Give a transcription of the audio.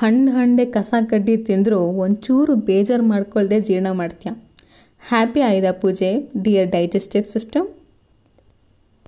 ಹಣ್ಣು ಹಂಡೆ ಕಸ ಕಡ್ಡಿ ತಿಂದರೂ ಒಂಚೂರು ಬೇಜಾರು ಮಾಡ್ಕೊಳ್ದೆ ಜೀರ್ಣ ಮಾಡ್ತೀಯ. ಹ್ಯಾಪಿ ಆಯುಧ ಪೂಜೆ ಡಿಯರ್ ಡೈಜೆಸ್ಟಿವ್ ಸಿಸ್ಟಮ್